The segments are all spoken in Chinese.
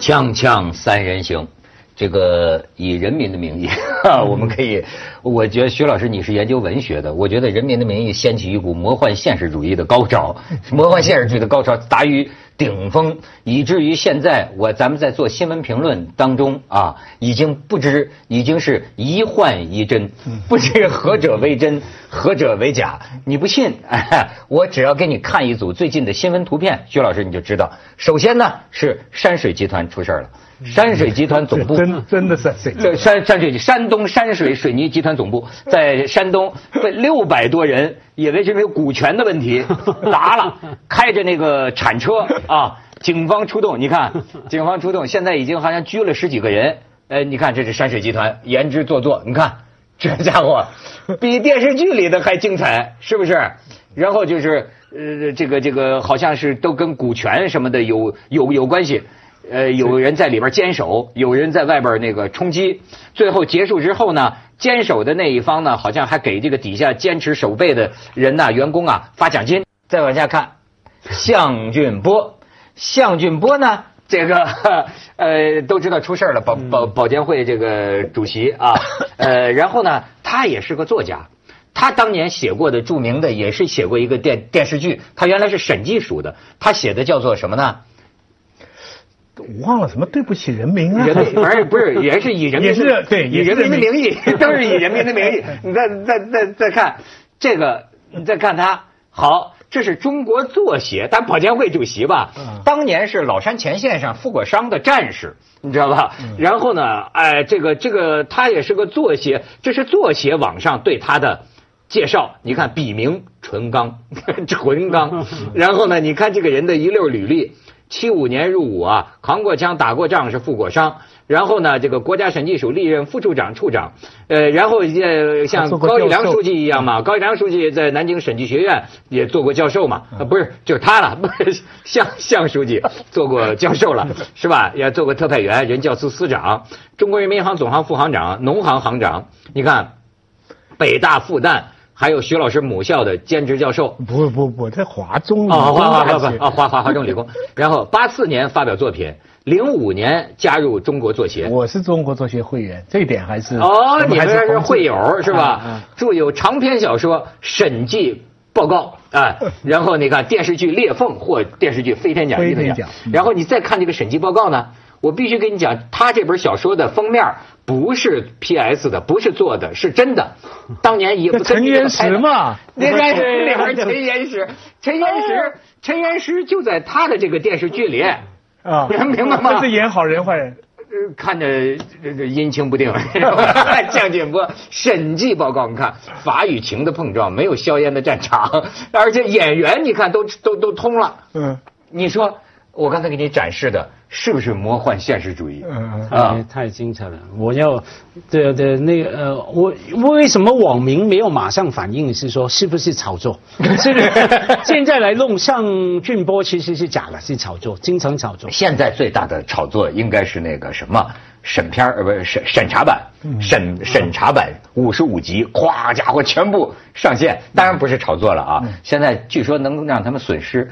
锵锵三人行，这个以人民的名义，我们可以，我觉得徐老师你是研究文学的，我觉得《人民的名义》掀起一股魔幻现实主义的高潮，魔幻现实主义的高潮达于顶峰，以至于现在我咱们在做新闻评论当中啊，已经不知已经是一幻一真，不知何者为真，何者为假。你不信？哎，我只要给你看一组最近的新闻图片，徐老师你就知道。首先呢是山水集团出事儿了，山水集团总部真真的是谁？这山山水山东山水水泥集团总部 在山东被六百多人，以为是因为股权的问题 砸了，开着那个铲车啊，警方出动，你看，警方出动，现在已经好像拘了十几个人。呃，你看这是山水集团言之做作，你看这家伙比电视剧里的还精彩，是不是？然后就是呃，这个这个好像是都跟股权什么的有有有关系。呃，有人在里边坚守，有人在外边那个冲击。最后结束之后呢，坚守的那一方呢，好像还给这个底下坚持守备的人呐、员工啊发奖金。再往下看，向俊波，向俊波呢，这个呃都知道出事了，保保保监会这个主席啊，呃，然后呢，他也是个作家。他当年写过的著名的也是写过一个电电视剧，他原来是审计署的，他写的叫做什么呢？我忘了什么对不起人民啊？人民反正不是也是以人民也是对以人民的名义，都是以人民的名义。你再再再再看这个，你再看他，好，这是中国作协，但保监会主席吧，嗯当年是老山前线上负过伤的战士，你知道吧？嗯然后呢，哎，这个这个他也是个作协，这是作协网上对他的。介绍，你看笔名纯刚，纯刚，然后呢，你看这个人的一溜履历，七五年入伍啊，扛过枪，打过仗，是负过伤。然后呢，这个国家审计署历任副处长、处长，呃，然后呃，像高育良书记一样嘛，高育良书记在南京审计学院也做过教授嘛，啊，不是，就是他了，不 是向向书记做过教授了，是吧？也做过特派员、人教司司长、中国人民银行总行副行长、农行行长，你看，北大、复旦。还有徐老师母校的兼职教授，不不不，在华中理啊，工华华大学华啊，华华华中理工。然后八四年发表作品，零五年加入中国作协。我是中国作协会员，这一点还是哦，你们还是是会友是啊吧？啊？著有长篇小说《审计报告》哎，然后你看电视剧《裂缝》或电视剧《飞天奖》飞一等奖天奖嗯。然后你再看这个审计报告呢，我必须跟你讲，他这本小说的封面不是 PS 的，不是做的，是真的。当年也那陈岩石嘛，那边是 里边陈岩石，陈岩石，陈岩石就在他的这个电视剧里，啊，明白吗这是演好人坏人。呃看着这这阴晴不定。向景波审计报告，你看法与情的碰撞，没有硝烟的战场，而且演员你看都都都通了。嗯你说我刚才给你展示的是不是魔幻现实主义？嗯啊，太精彩了！我要，对对，那个呃，我为什么网民没有马上反应？是说是不是炒作？是不是？现在来弄向俊波其实是假的，是炒作，经常炒作。现在最大的炒作应该是那个什么审片儿呃不是审审查版，审审查版五十五集，咵家伙全部上线，当然不是炒作了啊！现在据说能让他们损失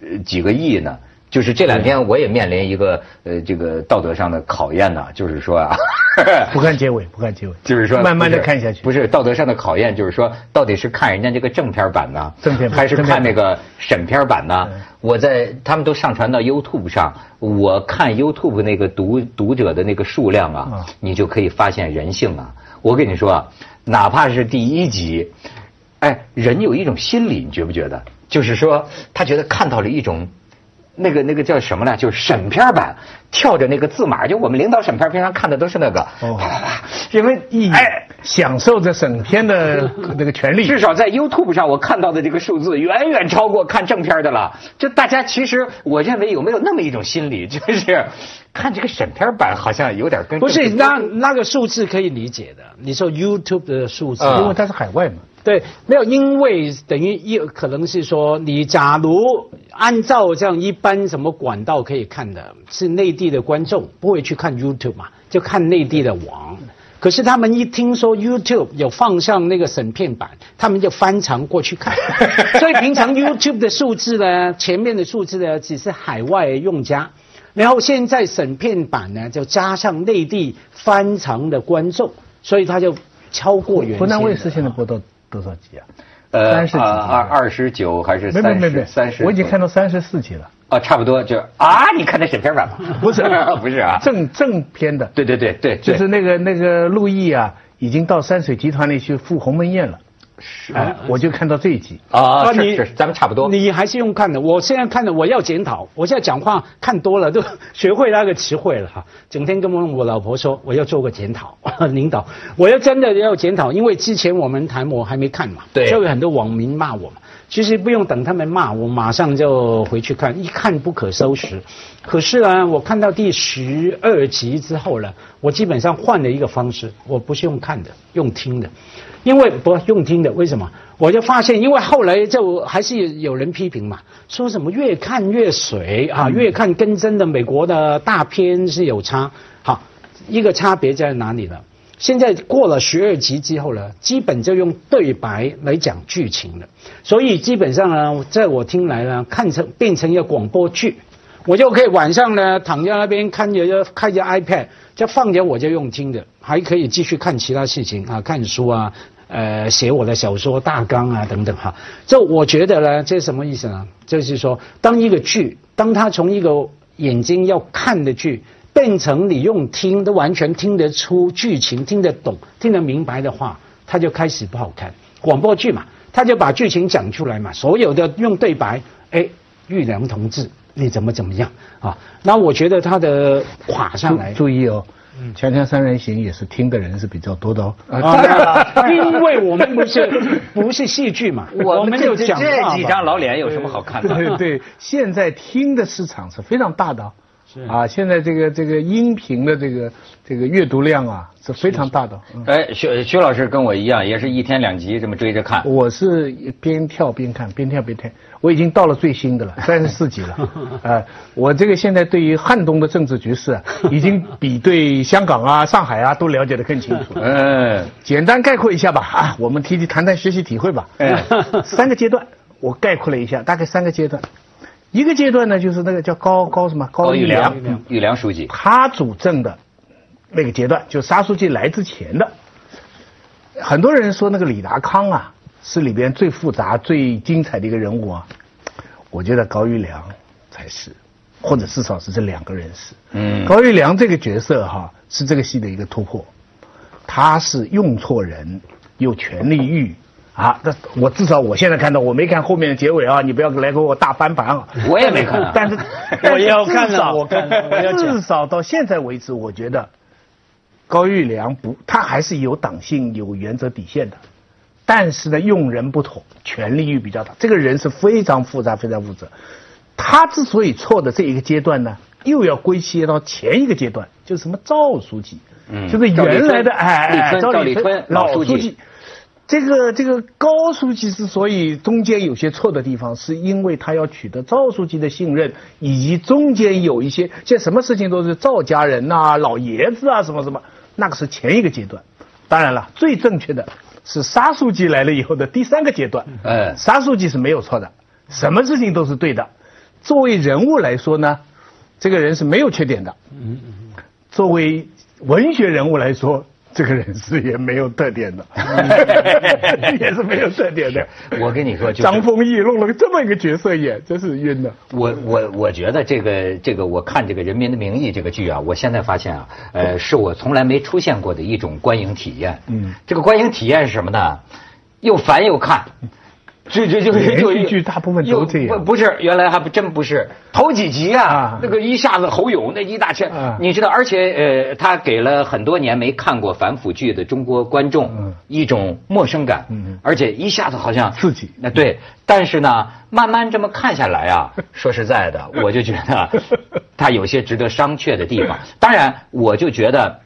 呃几个亿呢。就是这两天我也面临一个呃这个道德上的考验呢，就是说啊，不看结尾，不看结尾，就是说慢慢的看下去。不是道德上的考验，就是说到底是看人家这个正片版呢，正片版还是看那个审片版呢嗯？我在他们都上传到 YouTube 上，我看 YouTube 那个读读者的那个数量啊啊，你就可以发现人性啊。我跟你说啊，哪怕是第一集，哎，人有一种心理，你觉不觉得？就是说，他觉得看到了一种。那个那个叫什么呢？就是审片版跳着那个字码，就我们领导审片平常看的都是那个，哦啪啪啪，因为一哎，享受着审片的 那个权利。至少在 YouTube 上我看到的这个数字远远超过看正片的了。就大家其实我认为有没有那么一种心理，就是看这个审片版好像有点跟不是那那个数字可以理解的。你说 YouTube 的数字，啊因为它是海外嘛。对，没有，因为等于一可能是说，你假如按照这样一般什么管道可以看的，是内地的观众不会去看 YouTube 嘛，就看内地的网。可是他们一听说 YouTube 有放上那个审片版，他们就翻墙过去看。所以平常 YouTube 的数字呢，前面的数字呢，只是海外用家。然后现在审片版呢，就加上内地翻墙的观众，所以他就超过原。湖南卫视现在播到多少集啊？呃，三十几集二二十九还是没没三没没十？三十？我已经看到三十四集了。啊，差不多就啊，你看那审片版吗？不是 不是啊，正正片的，对对对对，就是那个那个陆毅啊，已经到山水集团里去赴鸿门宴了。是哎，我就看到这一集。啊，啊你是是，咱们差不多。你还是用看的，我现在看的，我要检讨。我现在讲话看多了，都 学会那个词汇了哈。整天跟我我老婆说，我要做个检讨，领导，我要真的要检讨，因为之前我们谈我还没看嘛，对就有很多网民骂我嘛。其实不用等他们骂，我马上就回去看，一看不可收拾。可是呢，我看到第十二集之后呢，我基本上换了一个方式，我不是用看的，用听的。因为不用听的，为什么？我就发现，因为后来就还是有人批评嘛，说什么越看越水啊，越看跟真的美国的大片是有差。好，一个差别在哪里呢？现在过了十二集之后呢，基本就用对白来讲剧情了，所以基本上呢，在我听来呢，看成变成一个广播剧，我就可以晚上呢躺在那边看着开着 iPad，就放着我就用听的，还可以继续看其他事情啊，看书啊，呃，写我的小说大纲啊等等哈。这我觉得呢，这是什么意思呢？就是说，当一个剧，当它从一个眼睛要看的剧。变成你用听都完全听得出剧情、听得懂、听得明白的话，它就开始不好看。广播剧嘛，他就把剧情讲出来嘛，所有的用对白，哎，玉良同志你怎么怎么样啊？那我觉得他的垮上来，注意哦，《锵锵三人行》也是听的人是比较多的哦。啊，因为我们不是 不是戏剧嘛，我们就这讲这几张老脸有什么好看的？对对，现在听的市场是非常大的哦。是啊，现在这个这个音频的这个这个阅读量啊是非常大的。嗯哎，徐徐老师跟我一样，也是一天两集这么追着看。我是边跳边看，边跳边看。我已经到了最新的了，三十四集了。呃，我这个现在对于汉东的政治局势啊，已经比对香港啊、上海啊都了解得更清楚。嗯，简单概括一下吧，啊，我们提提谈谈学习体会吧。哎三个阶段，我概括了一下，大概三个阶段。一个阶段呢，就是那个叫高高什么高玉良良，，玉良书记。他主政的那个阶段，就沙书记来之前的。很多人说那个李达康啊，是里边最复杂、最精彩的一个人物啊。我觉得高玉良才是，或者至少是这两个人是。嗯高玉良这个角色哈、是这个戏的一个突破。他是用错人，有权力欲啊。那我至少我现在看到，我没看后面的结尾啊，你不要来给我大翻盘啊。我也没看啊但是 我要看了我看了我要至少到现在为止，我觉得高玉良不，他还是有党性、有原则底线的。但是呢，用人不妥，权力欲比较大。这个人是非常复杂、非常复杂。他之所以错的这一个阶段呢，又要归结到前一个阶段，就是什么赵书记，嗯就是原来的哎哎赵立春老书记。这个这个高书记之所以中间有些错的地方，是因为他要取得赵书记的信任，以及中间有一些现在什么事情都是赵家人呐、老爷子啊什么什么，那个是前一个阶段。当然了，最正确的是沙书记来了以后的第三个阶段。哎沙书记是没有错的，什么事情都是对的。作为人物来说呢，这个人是没有缺点的。嗯嗯作为文学人物来说，这个人是也没有特点的，也是没有特点的。我跟你说，就是张丰毅弄了个这么一个角色演，真是晕的。我我我觉得这个这个我看这个《人民的名义》这个剧啊，我现在发现啊，呃，是我从来没出现过的一种观影体验。嗯，这个观影体验是什么呢？又烦又看。这这就连就续剧大部分都这样不不是，原来还不真不是。头几集啊啊，那个一下子侯勇那一大圈啊，你知道，而且呃，他给了很多年没看过反腐剧的中国观众嗯一种陌生感，嗯而且一下子好像刺激那对，但是呢，慢慢这么看下来啊，说实在的，我就觉得他有些值得商榷的地方。当然，我就觉得。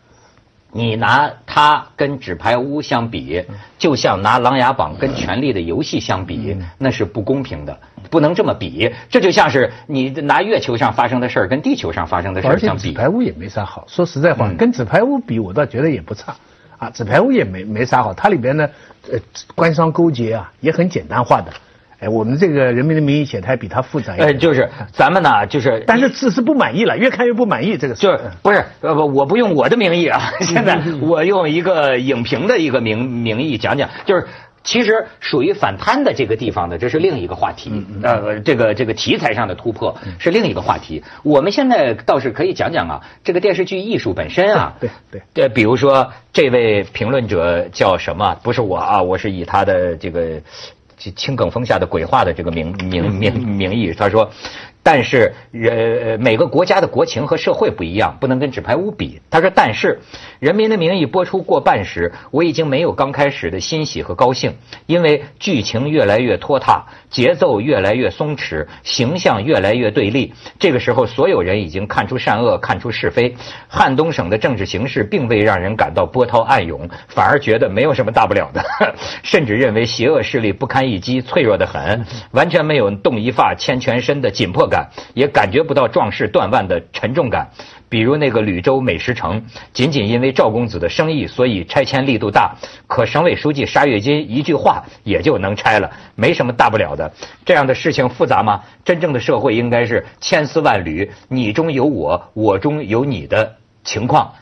你拿它跟纸牌屋相比，就像拿琅琊榜跟权力的游戏相比，那是不公平的，不能这么比。这就像是你拿月球上发生的事儿跟地球上发生的事儿相比。纸牌屋也没啥好，说实在话，嗯跟纸牌屋比，我倒觉得也不差。啊，纸牌屋也没没啥好，它里边呢，呃，官商勾结啊，也很简单化的。哎，我们这个《人民的名义》写的还比他复杂一点。呃，就是咱们呢，就是但是只是不满意了，越看越不满意。这个就是不是呃不，我不用我的名义啊，现在我用一个影评的一个名名义讲讲，就是。其实属于反贪的这个地方的，这是另一个话题。呃，这个这个题材上的突破是另一个话题。我们现在倒是可以讲讲啊，这个电视剧艺术本身啊。对对。对，比如说这位评论者叫什么？不是我啊，我是以他的这个青埂峰下的鬼话的这个名名名名义，他说。但是，呃，每个国家的国情和社会不一样，不能跟纸牌屋比。他说：“但是，《人民的名义》播出过半时，我已经没有刚开始的欣喜和高兴，因为剧情越来越拖沓，节奏越来越松弛，形象越来越对立。这个时候，所有人已经看出善恶，看出是非。汉东省的政治形势并未让人感到波涛暗涌，反而觉得没有什么大不了的，甚至认为邪恶势力不堪一击，脆弱的很，完全没有动一发牵全身的紧迫感。”也感觉不到壮士断腕的沉重感，比如那个吕州美食城，仅仅因为赵公子的生意，所以拆迁力度大。可省委书记沙跃金一句话也就能拆了，没什么大不了的。这样的事情复杂吗？真正的社会应该是千丝万缕，你中有我，我中有你的情况。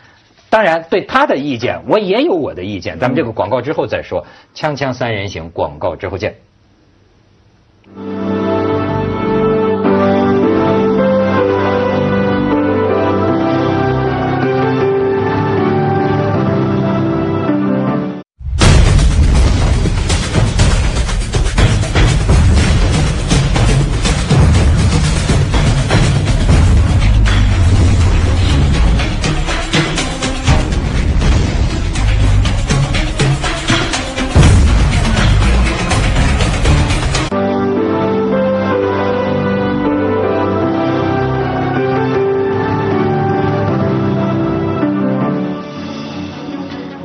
当然，对他的意见，我也有我的意见。咱们这个广告之后再说。锵锵三人行，广告之后见。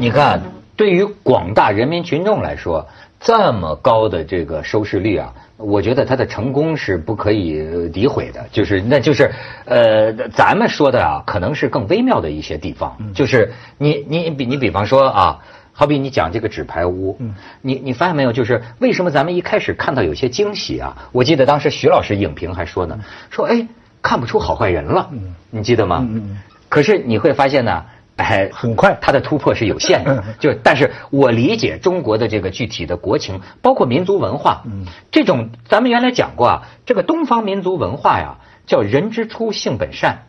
你看，对于广大人民群众来说，这么高的这个收视率啊，我觉得它的成功是不可以诋毁的。就是，那就是，呃，咱们说的啊，可能是更微妙的一些地方。就是你你比你比方说啊，好比你讲这个纸牌屋，你你发现没有？就是为什么咱们一开始看到有些惊喜啊？我记得当时徐老师影评还说呢，说哎，看不出好坏人了。你记得吗？可是你会发现呢。哎，很快，它的突破是有限的。就，但是我理解中国的这个具体的国情，包括民族文化，嗯这种咱们原来讲过啊，这个东方民族文化呀，叫人之初性本善。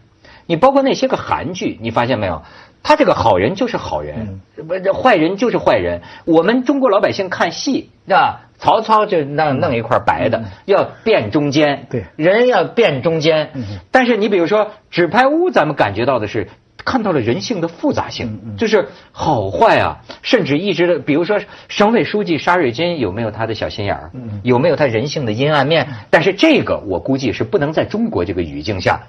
你包括那些个韩剧，你发现没有？他这个好人就是好人，不，这坏人就是坏人。我们中国老百姓看戏，是吧？曹操就弄弄一块白的，要变中间，对，人要变中间。但是你比如说纸牌屋，咱们感觉到的是。看到了人性的复杂性，就是好坏啊，甚至一直的，比如说省委书记沙瑞金有没有他的小心眼儿，有没有他人性的阴暗面？但是这个我估计是不能在中国这个语境下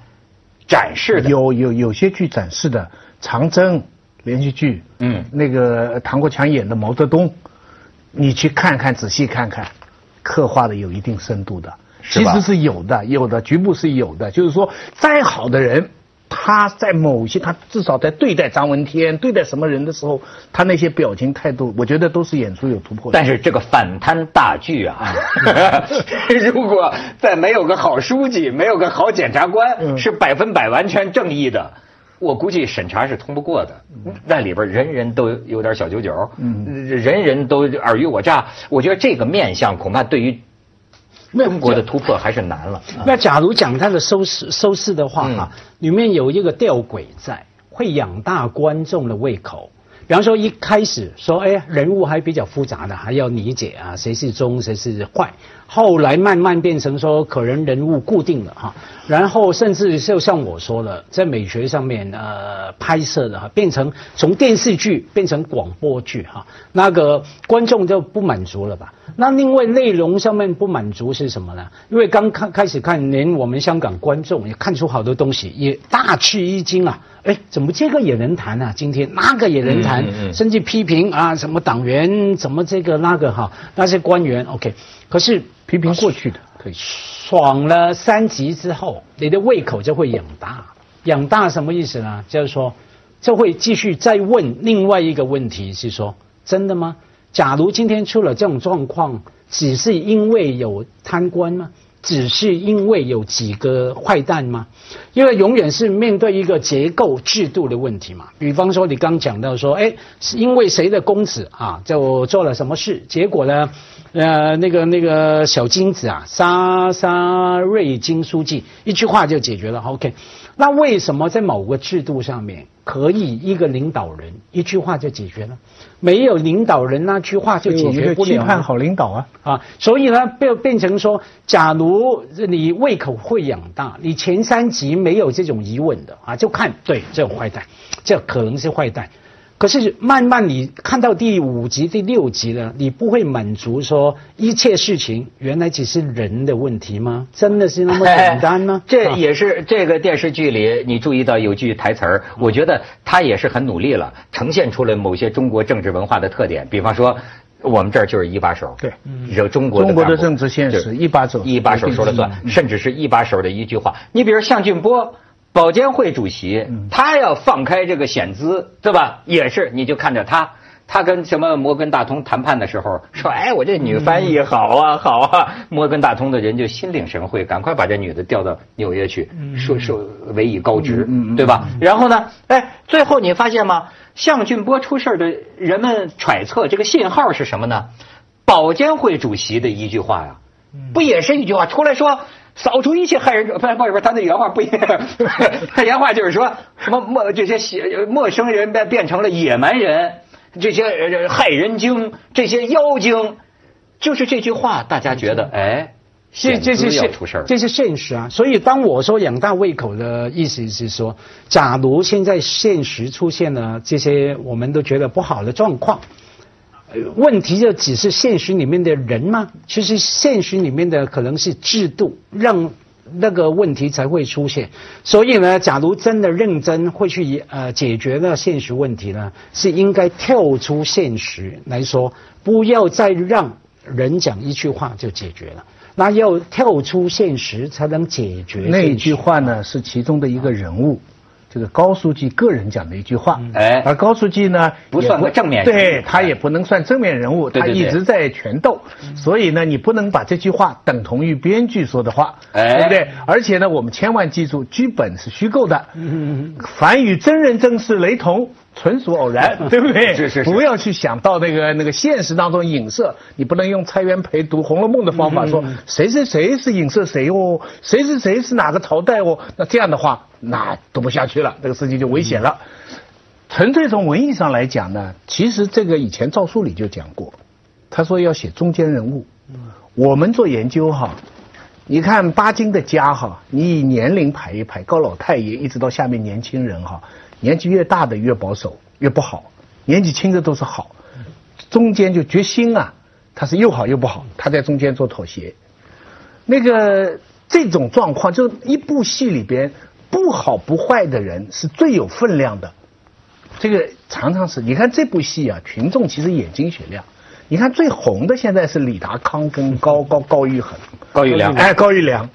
展示的。有有有些剧展示的长征连续剧，嗯，那个唐国强演的毛泽东，你去看看，仔细看看，刻画的有一定深度的，其实是有的，有的局部是有的，就是说再好的人。他在某些，他至少在对待张闻天、对待什么人的时候，他那些表情态度，我觉得都是演出有突破。但是这个反贪大剧啊，如果再没有个好书记，没有个好检察官，是百分百完全正义的，我估计审查是通不过的。那里边人人都有点小九九，人人都尔虞我诈，我觉得这个面相恐怕对于。中国的突破还是难了。那假如讲他的收视收视的话哈，里面有一个吊诡在，会养大观众的胃口。比方说一开始说，哎，人物还比较复杂的，还要理解啊，谁是忠，谁是坏。后来慢慢变成说，可能人物固定了哈，然后甚至就像我说了，在美学上面呃拍摄的哈，变成从电视剧变成广播剧哈，那个观众就不满足了吧？那另外内容上面不满足是什么呢？因为刚开开始看，连我们香港观众也看出好多东西，也大吃一惊啊！哎，怎么这个也能谈啊？今天那个也能谈，甚至批评啊，什么党员，怎么这个那个哈，那些官员 OK，可是。批评过去的可以爽了三级之后，你的胃口就会养大。养大什么意思呢？就是说，就会继续再问另外一个问题是说，真的吗？假如今天出了这种状况，只是因为有贪官吗？只是因为有几个坏蛋吗？因为永远是面对一个结构制度的问题嘛。比方说，你刚讲到说，哎，是因为谁的公子啊，就做了什么事，结果呢，呃，那个那个小金子啊，沙沙瑞金书记，一句话就解决了。OK，那为什么在某个制度上面可以一个领导人一句话就解决呢？没有领导人那句话就解决不了。期盼好领导啊！啊，所以呢，变变成说，假如你胃口会养大，你前三集没有这种疑问的啊，就看对这种坏蛋，这可能是坏蛋。可是慢慢你看到第五集、第六集了，你不会满足说一切事情原来只是人的问题吗？真的是那么简单吗？这也是这个电视剧里你注意到有句台词儿，我觉得他也是很努力了，呈现出了某些中国政治文化的特点。比方说，我们这儿就是一把手，对，这中国中国的政治现实是一把手一把手说了算，甚至是一把手的一句话。你比如向俊波。保监会主席，他要放开这个险资，对吧？也是，你就看着他，他跟什么摩根大通谈判的时候说：“哎，我这女翻译好啊，好啊。”摩根大通的人就心领神会，赶快把这女的调到纽约去，说说委以高职，对吧？然后呢，哎，最后你发现吗？向俊波出事儿的人们揣测这个信号是什么呢？保监会主席的一句话呀，不也是一句话出来说？扫除一切害人者，不是不是不，他的原话不一样，他原话就是说什么陌这些邪陌生人变变成了野蛮人，这些呃害人精，这些妖精，就是这句话，大家觉得哎，这这是现出事儿，这是现实啊。所以当我说养大胃口的意思是说，假如现在现实出现了这些我们都觉得不好的状况，呃问题就只是现实里面的人吗？其实现实里面的可能是制度让。那个问题才会出现，所以呢，假如真的认真会去呃解决那现实问题呢，是应该跳出现实来说，不要再让人讲一句话就解决了，那要跳出现实才能解决那句话呢是其中的一个人物，这个高书记个人讲的一句话。哎。而高书记呢不算个正面人物。对他也不能算正面人物，他一直在权斗，所以呢，你不能把这句话等同于编剧说的话，哎。对不对？而且呢，我们千万记住，剧本是虚构的，嗯。凡与真人真事雷同。纯属偶然，对不对？是是是不要去想到那个那个现实当中影射，你不能用蔡元培读《红楼梦》的方法说谁谁谁是影射谁哦，谁是谁是哪个朝代哦，那这样的话那读不下去了，这个事情就危险了。纯粹从文艺上来讲呢，其实这个以前赵书里就讲过，他说要写中间人物。我们做研究哈，你看巴金的家哈，你以年龄排一排，高老太爷一直到下面年轻人哈，年纪越大的越保守，越不好，年纪轻的都是好，中间就决心啊，他是又好又不好，他在中间做妥协。那个这种状况，就是一部戏里边不好不坏的人是最有分量的。这个常常是，你看这部戏啊，群众其实眼睛雪亮。你看最红的现在是李达康跟高高高玉衡，高玉良哎，高玉良，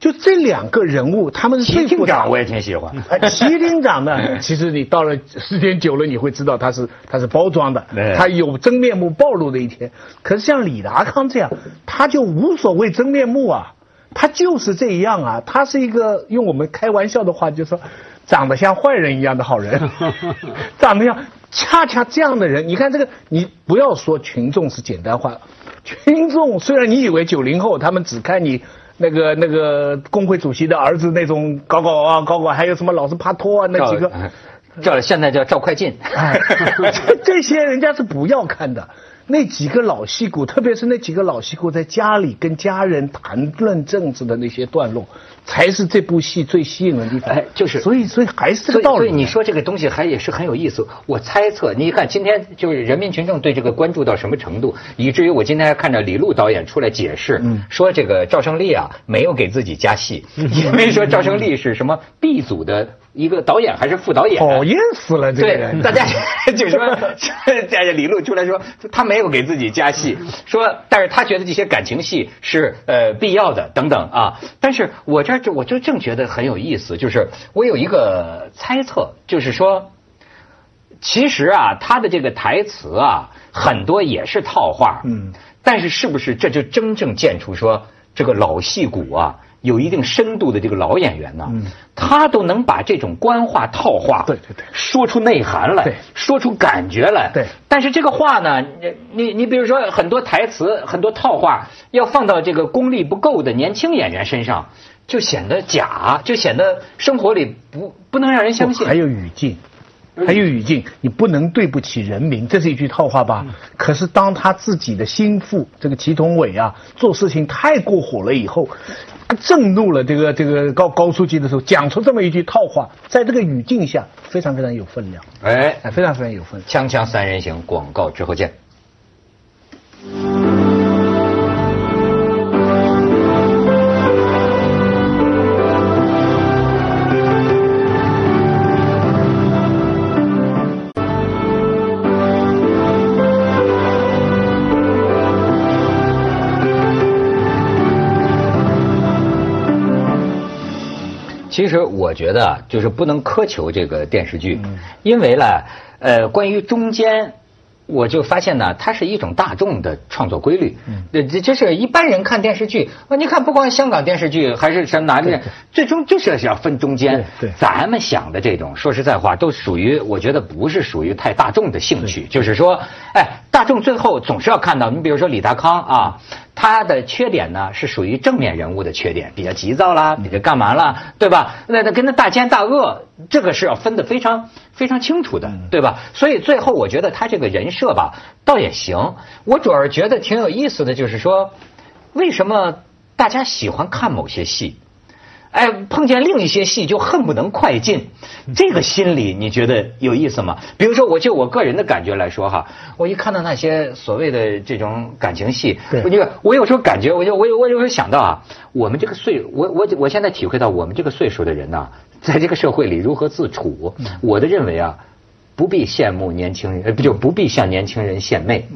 就这两个人物，他们是齐最复杂的。厅长我也挺喜欢，哎，齐厅长呢，其实你到了时间久了，你会知道他是他是包装的对，他有真面目暴露的一天。可是像李达康这样，他就无所谓真面目啊，他就是这样啊，他是一个用我们开玩笑的话就说，长得像坏人一样的好人，长得像恰恰这样的人，你看这个，你不要说群众是简单化，群众虽然你以为九零后他们只看你。那个那个工会主席的儿子那种搞搞啊搞搞，还有什么老是帕托啊那几个，叫现在叫赵快进，哎，这 这些人家是不要看的。那几个老戏骨，特别是那几个老戏骨在家里跟家人谈论政治的那些段落，才是这部戏最吸引人的地方。哎就是所以所以还是这个道理。所以你说这个东西还也是很有意思。我猜测，你看今天就是人民群众对这个关注到什么程度，以至于我今天还看着李路导演出来解释，嗯说这个赵胜利啊没有给自己加戏，因为说赵胜利是什么 B 组的一个导演还是副导演，讨厌死了这个对，人。大家就说，大家李路出来说，他没有给自己加戏，说，但是他觉得这些感情戏是呃必要的等等啊。但是我这儿就我就正觉得很有意思，就是我有一个猜测，就是说，其实啊，他的这个台词啊，很多也是套话。嗯，但是是不是这就真正见出说这个老戏骨啊，有一定深度的这个老演员呢？嗯他都能把这种官话套话，对对对说出内涵来，对说出感觉来。对但是这个话呢，你你你比如说很多台词、很多套话，要放到这个功力不够的年轻演员身上，就显得假，就显得生活里不不能让人相信。还有语境，还有语境，你不能对不起人民，这是一句套话吧？可是当他自己的心腹这个祁同伟啊，做事情太过火了以后，震怒了这个这个高高书记的时候，讲出这么一句套话，在这个语境下非常非常有分量，哎，哎，非常非常有分量。锵锵三人行，广告之后见。其实我觉得啊，就是不能苛求这个电视剧，因为呢，呃，关于中间。我就发现呢，它是一种大众的创作规律。嗯，这这是一般人看电视剧，啊，你看不光香港电视剧，还是什么哪里，最终就是要分中间。对对咱们想的这种，说实在话，都属于我觉得不是属于太大众的兴趣。就是说，哎，大众最后总是要看到，你比如说李达康啊，他的缺点呢是属于正面人物的缺点，比较急躁啦，比较干嘛啦，对吧？那那跟他大奸大恶，这个是要分得非常非常清楚的，对吧？所以最后我觉得他这个人设吧，倒也行。我主要是觉得挺有意思的，就是说，为什么大家喜欢看某些戏？哎，碰见另一些戏就恨不能快进，这个心理你觉得有意思吗？比如说，我就我个人的感觉来说哈，我一看到那些所谓的这种感情戏，对我就我有时候感觉，我就我有我有时候想到啊，我们这个岁，我我我现在体会到我们这个岁数的人呐、在这个社会里如何自处。我的认为啊。不必羡慕年轻人，呃，不就不必向年轻人献媚。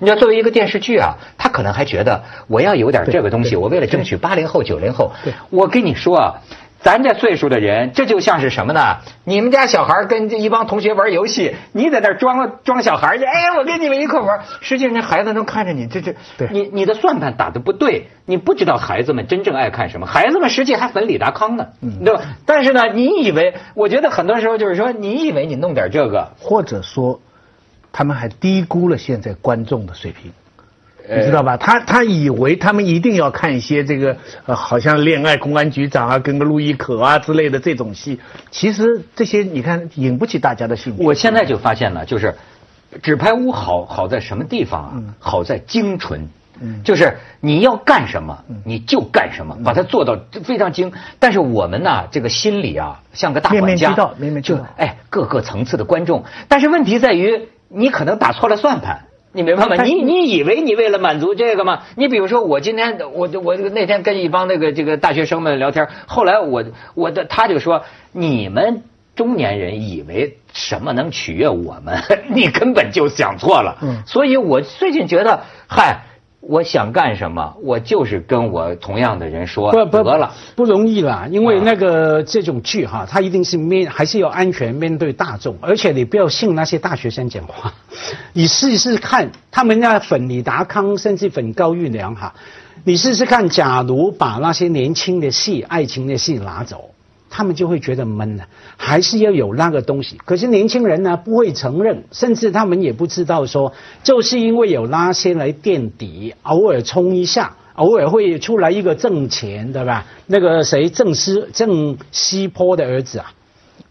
你要作为一个电视剧啊，他可能还觉得我要有点这个东西，我为了争取八零后、九零后对。我跟你说啊，咱这岁数的人，这就像是什么呢？你们家小孩跟这一帮同学玩游戏，你在那儿装装小孩去，哎，我跟你们一块玩。实际上，那孩子能看着你，这这，对你你的算盘打的不对，你不知道孩子们真正爱看什么。孩子们实际还粉李达康呢，对吧？但是呢，你以为，我觉得很多时候就是说，你以为你弄点这个，或者说，他们还低估了现在观众的水平。你知道吧？他他以为他们一定要看一些这个呃，好像恋爱公安局长啊，跟个陆亦可啊之类的这种戏。其实这些你看引不起大家的兴趣。我现在就发现了，就是纸牌屋好好在什么地方啊？嗯好在精纯。就是你要干什么，嗯你就干什么，把它做到非常精。但是我们呢，这个心里啊，像个大管家，面面俱到面面俱就到哎各个层次的观众。但是问题在于，你可能打错了算盘。你明白吗？你你以为你为了满足这个吗？你比如说，我今天我我那天跟一帮那个这个大学生们聊天，后来我我的他就说，你们中年人以为什么能取悦我们，你根本就想错了。嗯所以我最近觉得，嗨，我想干什么，我就是跟我同样的人说不不得了。不容易啦，因为啊那个这种剧哈，它一定是面还是要安全面对大众，而且你不要信那些大学生讲话，你试试看，他们那粉李达康甚至粉高玉良哈，你试试看，假如把那些年轻的戏、爱情的戏拿走。他们就会觉得闷了，还是要有那个东西。可是年轻人呢，不会承认，甚至他们也不知道说，就是因为有那些来垫底，偶尔冲一下，偶尔会出来一个挣钱，对吧？那个谁，郑思郑西坡的儿子啊。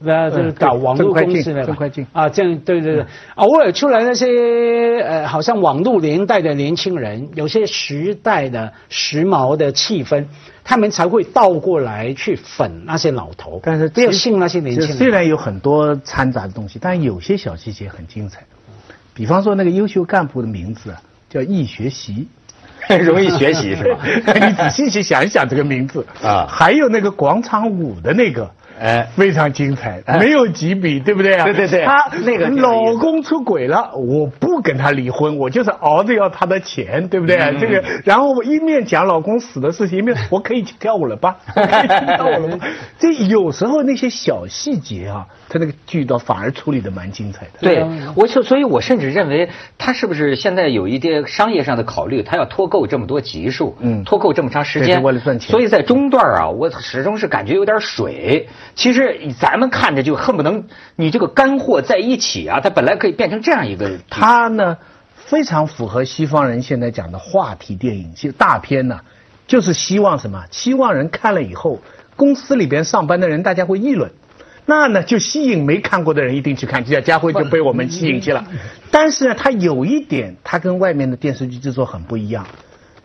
那就是搞网络公司的快进啊，这样对对对，偶尔出来那些呃，好像网络年代的年轻人，有些时代的时髦的气氛，他们才会倒过来去粉那些老头。但是不要信那些年轻人。虽然有很多掺杂的东西，但有些小细节很精彩。比方说那个优秀干部的名字啊，叫易学习。容易学习是吧？你仔细去想一想这个名字啊还有那个广场舞的那个，哎非常精彩，哎没有几笔，对不对啊？对对对他那个老公出轨了，我不不跟他离婚，我就是熬着要他的钱，对不对？这个，然后我一面讲老公死的事情，一面我可以去跳舞了吧？可以去跳舞了吧？这有时候那些小细节啊，他那个剧倒反而处理的蛮精彩的。对，我就所以，我甚至认为他是不是现在有一些商业上的考虑，他要脱够这么多集数，嗯，脱够这么长时间，为了赚钱。所以在中段啊，我始终是感觉有点水。其实咱们看着就恨不能你这个干货在一起啊，它本来可以变成这样一个。它呢，非常符合西方人现在讲的话题电影，其实大片呢，就是希望什么？希望人看了以后，公司里边上班的人大家会议论。那呢，就吸引没看过的人一定去看，就像家辉就被我们吸引去了。但是呢，他有一点，他跟外面的电视剧制作很不一样。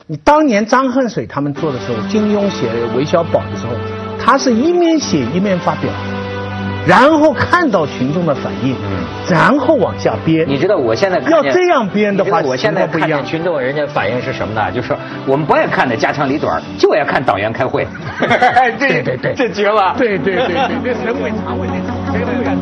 你当年张恨水他们做的时候，金庸写韦小宝的时候，他是一面写一面发表。然后看到群众的反应，然后往下编。你知道我现在要这样编的话，我现在不一样群众人家反应是什么呢？就是我们不爱看的家长里短，就爱看党员开会。对对对，这绝了。对对对对，这审美茶问这，谁都不敢